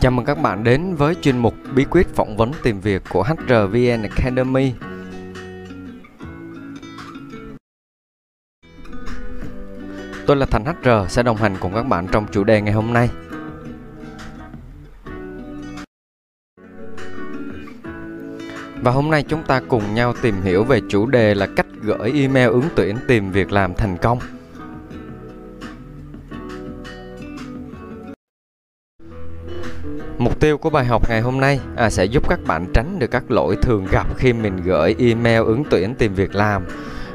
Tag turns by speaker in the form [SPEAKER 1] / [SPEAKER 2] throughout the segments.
[SPEAKER 1] Chào mừng các bạn đến với chuyên mục Bí quyết phỏng vấn tìm việc của HRVN Academy. Tôi là Thành HR sẽ đồng hành cùng các bạn trong chủ đề ngày hôm nay. Và hôm nay chúng ta cùng nhau tìm hiểu về chủ đề là cách gửi email ứng tuyển tìm việc làm thành công. Mục tiêu của bài học ngày hôm nay à, sẽ giúp các bạn tránh được các lỗi thường gặp khi mình gửi email ứng tuyển tìm việc làm.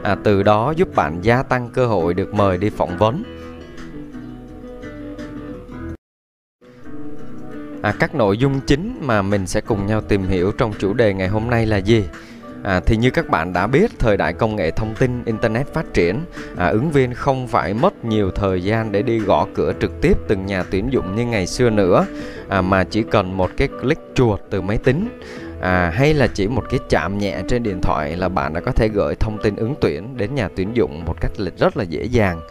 [SPEAKER 1] À, từ đó giúp bạn gia tăng cơ hội được mời đi phỏng vấn. À, các nội dung chính mà mình sẽ cùng nhau tìm hiểu trong chủ đề ngày hôm nay là gì? À, thì như các bạn đã biết, thời đại công nghệ thông tin, internet phát triển, à, ứng viên không phải mất nhiều thời gian để đi gõ cửa trực tiếp từng nhà tuyển dụng như ngày xưa nữa, à, mà chỉ cần một cái click chuột từ máy tính à, hay là chỉ một cái chạm nhẹ trên điện thoại là bạn đã có thể gửi thông tin ứng tuyển đến nhà tuyển dụng một cách rất là dễ dàng.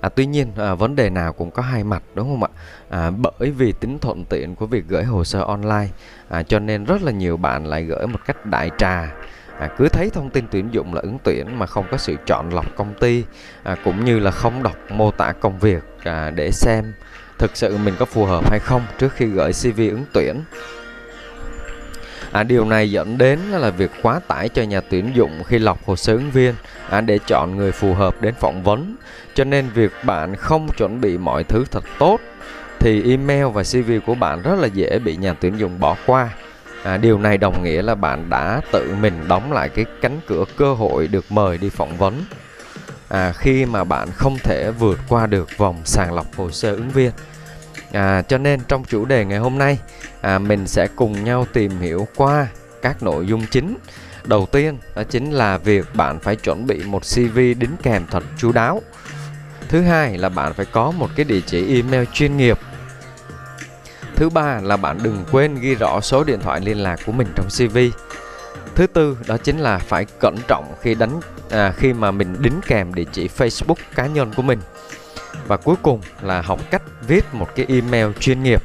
[SPEAKER 1] À, tuy nhiên à, vấn đề nào cũng có hai mặt đúng không ạ? À, bởi vì tính thuận tiện của việc gửi hồ sơ online à, cho nên rất là nhiều bạn lại gửi một cách đại trà à, cứ thấy thông tin tuyển dụng là ứng tuyển mà không có sự chọn lọc công ty à, cũng như là không đọc mô tả công việc à, để xem thực sự mình có phù hợp hay không trước khi gửi CV ứng tuyển À, điều này dẫn đến là việc quá tải cho nhà tuyển dụng khi lọc hồ sơ ứng viên à, để chọn người phù hợp đến phỏng vấn. Cho nên việc bạn không chuẩn bị mọi thứ thật tốt thì email và CV của bạn rất là dễ bị nhà tuyển dụng bỏ qua. À, điều này đồng nghĩa là bạn đã tự mình đóng lại cái cánh cửa cơ hội được mời đi phỏng vấn. À, khi mà bạn không thể vượt qua được vòng sàng lọc hồ sơ ứng viên. À, cho nên trong chủ đề ngày hôm nay à, mình sẽ cùng nhau tìm hiểu qua các nội dung chính. Đầu tiên đó chính là việc bạn phải chuẩn bị một CV đính kèm thật chú đáo. Thứ hai là bạn phải có một cái địa chỉ email chuyên nghiệp. Thứ ba là bạn đừng quên ghi rõ số điện thoại liên lạc của mình trong CV. Thứ tư đó chính là phải cẩn trọng khi đánh à, khi mà mình đính kèm địa chỉ Facebook cá nhân của mình. Và cuối cùng là học cách viết một cái email chuyên nghiệp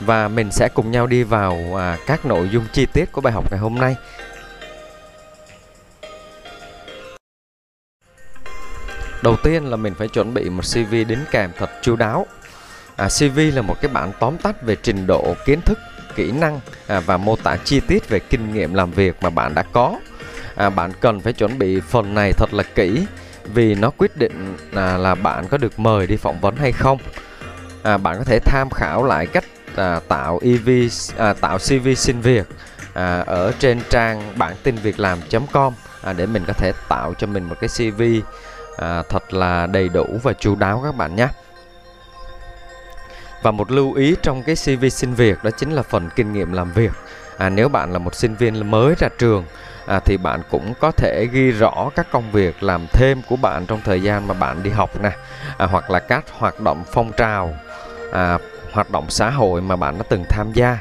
[SPEAKER 1] và mình sẽ cùng nhau đi vào à, các nội dung chi tiết của bài học ngày hôm nay. Đầu tiên là mình phải chuẩn bị một CV đính kèm thật chu đáo. À, CV là một cái bản tóm tắt về trình độ kiến thức, kỹ năng à, và mô tả chi tiết về kinh nghiệm làm việc mà bạn đã có. À, bạn cần phải chuẩn bị phần này thật là kỹ vì nó quyết định là, là bạn có được mời đi phỏng vấn hay không. À, bạn có thể tham khảo lại cách à, tạo EV à, tạo CV xin việc à, ở trên trang bản tin việc làm.com à, để mình có thể tạo cho mình một cái CV à, thật là đầy đủ và chú đáo các bạn nhé. Và một lưu ý trong cái CV xin việc đó chính là phần kinh nghiệm làm việc. À, nếu bạn là một sinh viên mới ra trường à, thì bạn cũng có thể ghi rõ các công việc làm thêm của bạn trong thời gian mà bạn đi học nè. À, hoặc là các hoạt động phong trào à, hoạt động xã hội mà bạn đã từng tham gia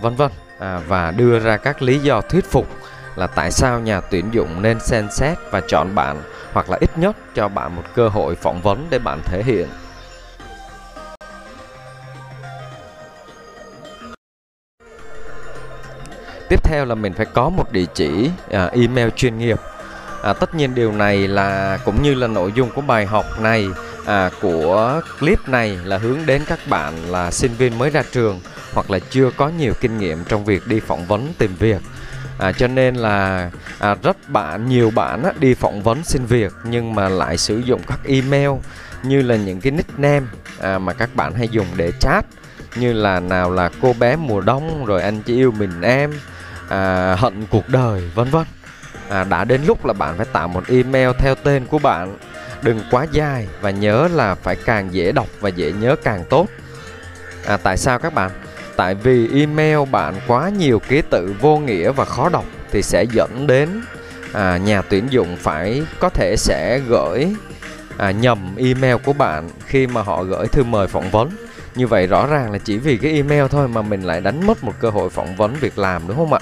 [SPEAKER 1] vân vân. À, và đưa ra các lý do thuyết phục là tại sao nhà tuyển dụng nên xem xét và chọn bạn hoặc là ít nhất cho bạn một cơ hội phỏng vấn để bạn thể hiện. Tiếp theo là mình phải có một địa chỉ à, email chuyên nghiệp. À, tất nhiên điều này là cũng như là nội dung của bài học này à, của clip này là hướng đến các bạn là sinh viên mới ra trường hoặc là chưa có nhiều kinh nghiệm trong việc đi phỏng vấn tìm việc. À, cho nên là à, rất bạn nhiều bạn á, đi phỏng vấn xin việc nhưng mà lại sử dụng các email như là những cái nickname à, mà các bạn hay dùng để chat. Như là nào là cô bé mùa đông rồi anh chỉ yêu mình em à, hận cuộc đời vân vân. À, đã đến lúc là bạn phải tạo một email theo tên của bạn. Đừng quá dài và nhớ là phải càng dễ đọc và dễ nhớ càng tốt. À, tại sao các bạn? Tại vì email bạn quá nhiều ký tự vô nghĩa và khó đọc thì sẽ dẫn đến à, nhà tuyển dụng phải có thể sẽ gửi à, nhầm email của bạn khi mà họ gửi thư mời phỏng vấn. Như vậy rõ ràng là chỉ vì cái email thôi mà mình lại đánh mất một cơ hội phỏng vấn việc làm đúng không ạ?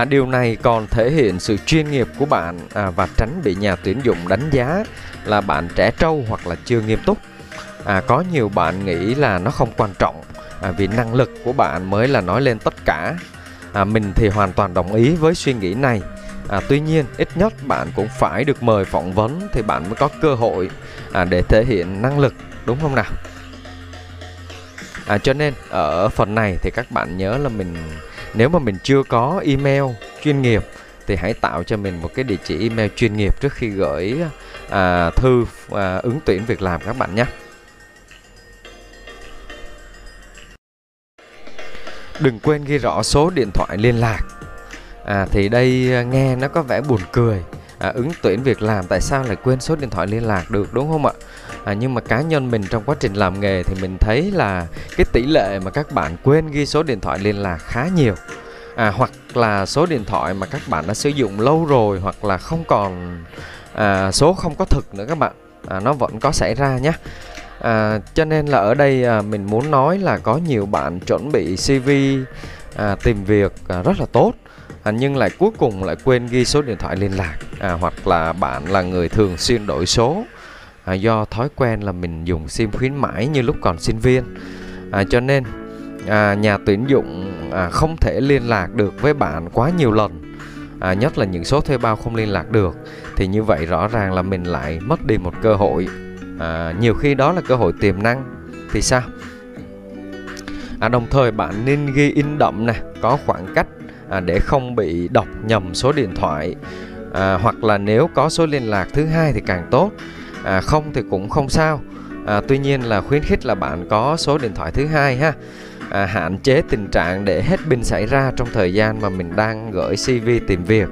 [SPEAKER 1] À, điều này còn thể hiện sự chuyên nghiệp của bạn à, và tránh bị nhà tuyển dụng đánh giá là bạn trẻ trâu hoặc là chưa nghiêm túc. À, có nhiều bạn nghĩ là nó không quan trọng à, vì năng lực của bạn mới là nói lên tất cả. À, mình thì hoàn toàn đồng ý với suy nghĩ này. À, tuy nhiên ít nhất bạn cũng phải được mời phỏng vấn thì bạn mới có cơ hội à, để thể hiện năng lực đúng không nào? À, cho nên ở phần này thì các bạn nhớ là mình nếu mà mình chưa có email chuyên nghiệp thì hãy tạo cho mình một cái địa chỉ email chuyên nghiệp trước khi gửi à, thư à, ứng tuyển việc làm các bạn nhé. Đừng quên ghi rõ số điện thoại liên lạc. À, thì đây à, nghe nó có vẻ buồn cười. À, ứng tuyển việc làm tại sao lại quên số điện thoại liên lạc được đúng không ạ? À, nhưng mà cá nhân mình trong quá trình làm nghề thì mình thấy là cái tỷ lệ mà các bạn quên ghi số điện thoại liên lạc khá nhiều. À, hoặc là số điện thoại mà các bạn đã sử dụng lâu rồi hoặc là không còn à, số không có thực nữa các bạn. À, nó vẫn có xảy ra nhé à, cho nên là ở đây à, mình muốn nói là có nhiều bạn chuẩn bị CV à, tìm việc à, rất là tốt. À, nhưng lại cuối cùng lại quên ghi số điện thoại liên lạc. À, hoặc là bạn là người thường xuyên đổi số à, do thói quen là mình dùng sim khuyến mãi như lúc còn sinh viên. À, cho nên à, nhà tuyển dụng à, không thể liên lạc được với bạn quá nhiều lần. À, nhất là những số thuê bao không liên lạc được. Thì như vậy rõ ràng là mình lại mất đi một cơ hội. À, nhiều khi đó là cơ hội tiềm năng. Thì sao? À, đồng thời bạn nên ghi in đậm nè có khoảng cách à, để không bị đọc nhầm số điện thoại. À, hoặc là nếu có số liên lạc thứ hai thì càng tốt à, không thì cũng không sao. À, tuy nhiên là khuyến khích là bạn có số điện thoại thứ hai ha. À, hạn chế tình trạng để hết pin xảy ra trong thời gian mà mình đang gửi CV tìm việc.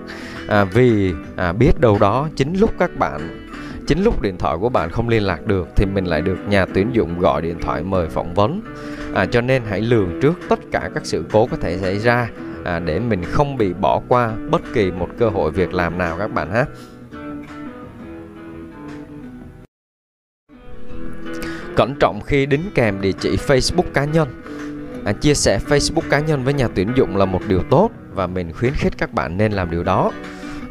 [SPEAKER 1] À, vì à, biết đâu đó chính lúc các bạn chính lúc điện thoại của bạn không liên lạc được thì mình lại được nhà tuyển dụng gọi điện thoại mời phỏng vấn. À, cho nên hãy lường trước tất cả các sự cố có thể xảy ra à, để mình không bị bỏ qua bất kỳ một cơ hội việc làm nào các bạn ha. Cẩn trọng khi đính kèm địa chỉ Facebook cá nhân. À, chia sẻ Facebook cá nhân với nhà tuyển dụng là một điều tốt và mình khuyến khích các bạn nên làm điều đó.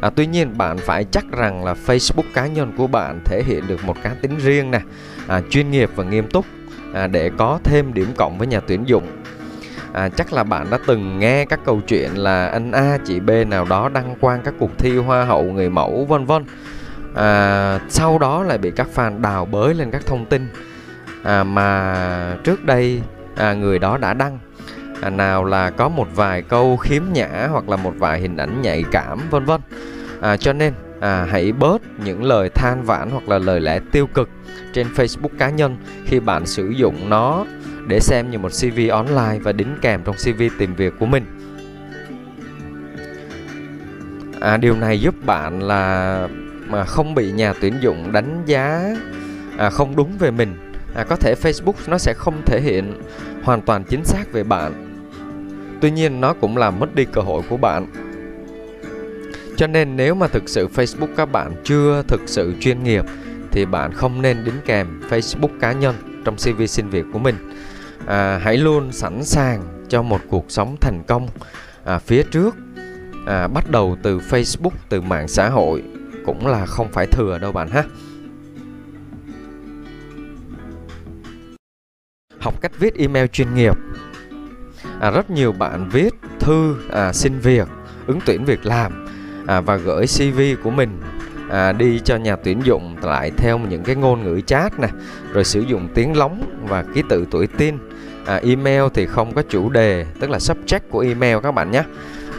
[SPEAKER 1] À, tuy nhiên bạn phải chắc rằng là Facebook cá nhân của bạn thể hiện được một cá tính riêng nè à, chuyên nghiệp và nghiêm túc à, để có thêm điểm cộng với nhà tuyển dụng. À, chắc là bạn đã từng nghe các câu chuyện là anh A chị B nào đó đăng quang các cuộc thi hoa hậu người mẫu vân vân. À, sau đó lại bị các fan đào bới lên các thông tin à, mà trước đây à, người đó đã đăng à, nào là có một vài câu khiếm nhã hoặc là một vài hình ảnh nhạy cảm vân vân à, cho nên à, hãy bớt những lời than vãn hoặc là lời lẽ tiêu cực trên Facebook cá nhân khi bạn sử dụng nó để xem như một CV online và đính kèm trong CV tìm việc của mình. À, điều này giúp bạn là mà không bị nhà tuyển dụng đánh giá à, không đúng về mình. À, có thể Facebook nó sẽ không thể hiện hoàn toàn chính xác về bạn Tuy nhiên nó cũng làm mất đi cơ hội của bạn. Cho nên nếu mà thực sự Facebook các bạn chưa thực sự chuyên nghiệp thì bạn không nên đính kèm Facebook cá nhân trong CV xin việc của mình. À, hãy luôn sẵn sàng cho một cuộc sống thành công à, phía trước. À, bắt đầu từ Facebook, từ mạng xã hội cũng là không phải thừa đâu bạn ha. Học cách viết email chuyên nghiệp. À, rất nhiều bạn viết thư à, xin việc ứng tuyển việc làm à, và gửi CV của mình à, đi cho nhà tuyển dụng lại theo những cái ngôn ngữ chat nè rồi sử dụng tiếng lóng và ký tự tuổi tin à, email thì không có chủ đề tức là subject của email các bạn nhé.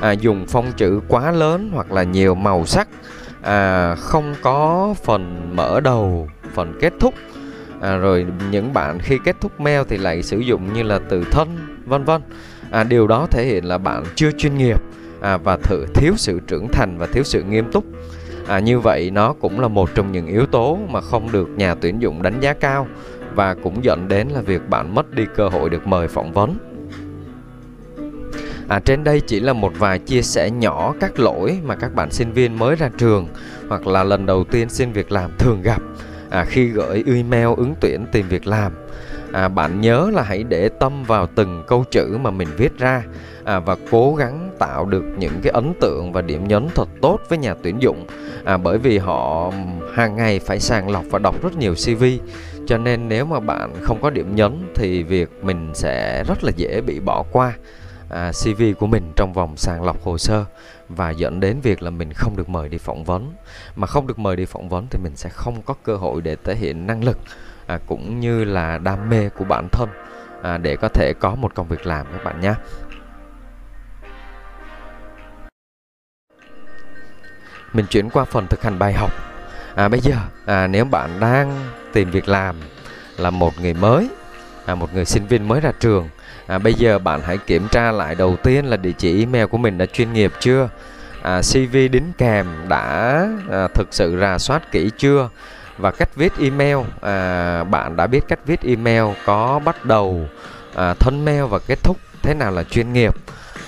[SPEAKER 1] À, dùng phông chữ quá lớn hoặc là nhiều màu sắc à, không có phần mở đầu phần kết thúc à, rồi những bạn khi kết thúc mail thì lại sử dụng như là từ thân vân vân. À, điều đó thể hiện là bạn chưa chuyên nghiệp à, và thử thiếu sự trưởng thành và thiếu sự nghiêm túc. À, như vậy nó cũng là một trong những yếu tố mà không được nhà tuyển dụng đánh giá cao và cũng dẫn đến là việc bạn mất đi cơ hội được mời phỏng vấn. À, trên đây chỉ là một vài chia sẻ nhỏ các lỗi mà các bạn sinh viên mới ra trường hoặc là lần đầu tiên xin việc làm thường gặp à, khi gửi email ứng tuyển tìm việc làm à, bạn nhớ là hãy để tâm vào từng câu chữ mà mình viết ra à, và cố gắng tạo được những cái ấn tượng và điểm nhấn thật tốt với nhà tuyển dụng. À, bởi vì họ hàng ngày phải sàng lọc và đọc rất nhiều CV cho nên nếu mà bạn không có điểm nhấn thì việc mình sẽ rất là dễ bị bỏ qua à, CV của mình trong vòng sàng lọc hồ sơ và dẫn đến việc là mình không được mời đi phỏng vấn. Mà không được mời đi phỏng vấn thì mình sẽ không có cơ hội để thể hiện năng lực à, cũng như là đam mê của bản thân à, để có thể có một công việc làm các bạn nhé. Mình chuyển qua phần thực hành bài học. À, bây giờ à, nếu bạn đang tìm việc làm là một người mới à, một người sinh viên mới ra trường. À, bây giờ bạn hãy kiểm tra lại đầu tiên là địa chỉ email của mình đã chuyên nghiệp chưa? À, CV đính kèm đã à, thực sự rà soát kỹ chưa? Và cách viết email. À, bạn đã biết cách viết email có bắt đầu à, thân mail và kết thúc thế nào là chuyên nghiệp.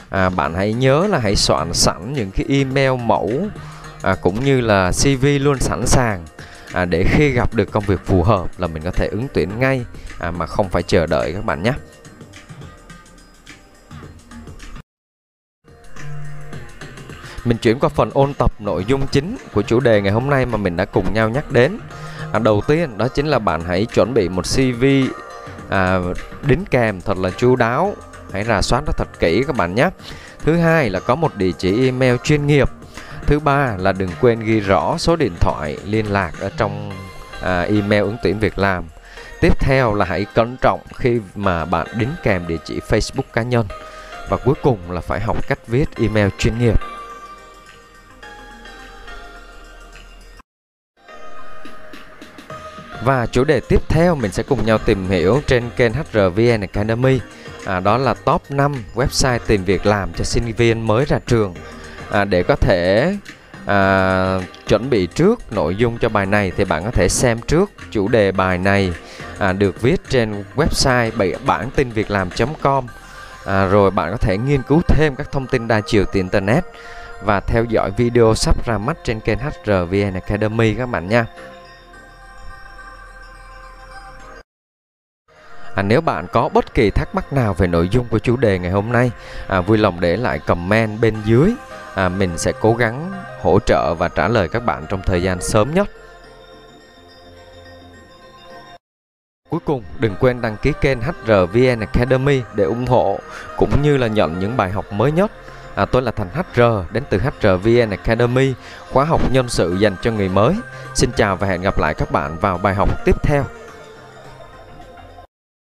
[SPEAKER 1] À, bạn hãy nhớ là hãy soạn sẵn những cái email mẫu à, cũng như là CV luôn sẵn sàng. À, để khi gặp được công việc phù hợp là mình có thể ứng tuyển ngay à, mà không phải chờ đợi các bạn nhé. Mình chuyển qua phần ôn tập nội dung chính của chủ đề ngày hôm nay mà mình đã cùng nhau nhắc đến. À, đầu tiên đó chính là bạn hãy chuẩn bị một CV à, đính kèm thật là chu đáo, hãy rà soát nó thật kỹ các bạn nhé. Thứ hai là có một địa chỉ email chuyên nghiệp thứ ba là đừng quên ghi rõ số điện thoại liên lạc ở trong à, email ứng tuyển việc làm tiếp theo là hãy cẩn trọng khi mà bạn đính kèm địa chỉ Facebook cá nhân. Và cuối cùng là phải học cách viết email chuyên nghiệp. Và chủ đề tiếp theo mình sẽ cùng nhau tìm hiểu trên kênh HRVN Academy. À, Đó là top 5 website tìm việc làm cho sinh viên mới ra trường. À, để có thể à, chuẩn bị trước nội dung cho bài này thì bạn có thể xem trước chủ đề bài này à, được viết trên website bản tin việc làm.com à, rồi bạn có thể nghiên cứu thêm các thông tin đa chiều từ internet và theo dõi video sắp ra mắt trên kênh HRVN Academy các bạn nha. À, nếu bạn có bất kỳ thắc mắc nào về nội dung của chủ đề ngày hôm nay, à, vui lòng để lại comment bên dưới. À, mình sẽ cố gắng hỗ trợ và trả lời các bạn trong thời gian sớm nhất. Cuối cùng, đừng quên đăng ký kênh HRVN Academy để ủng hộ cũng như là nhận những bài học mới nhất. À, tôi là Thành HR đến từ HRVN Academy, khóa học nhân sự dành cho người mới. Xin chào và hẹn gặp lại các bạn vào bài học tiếp theo.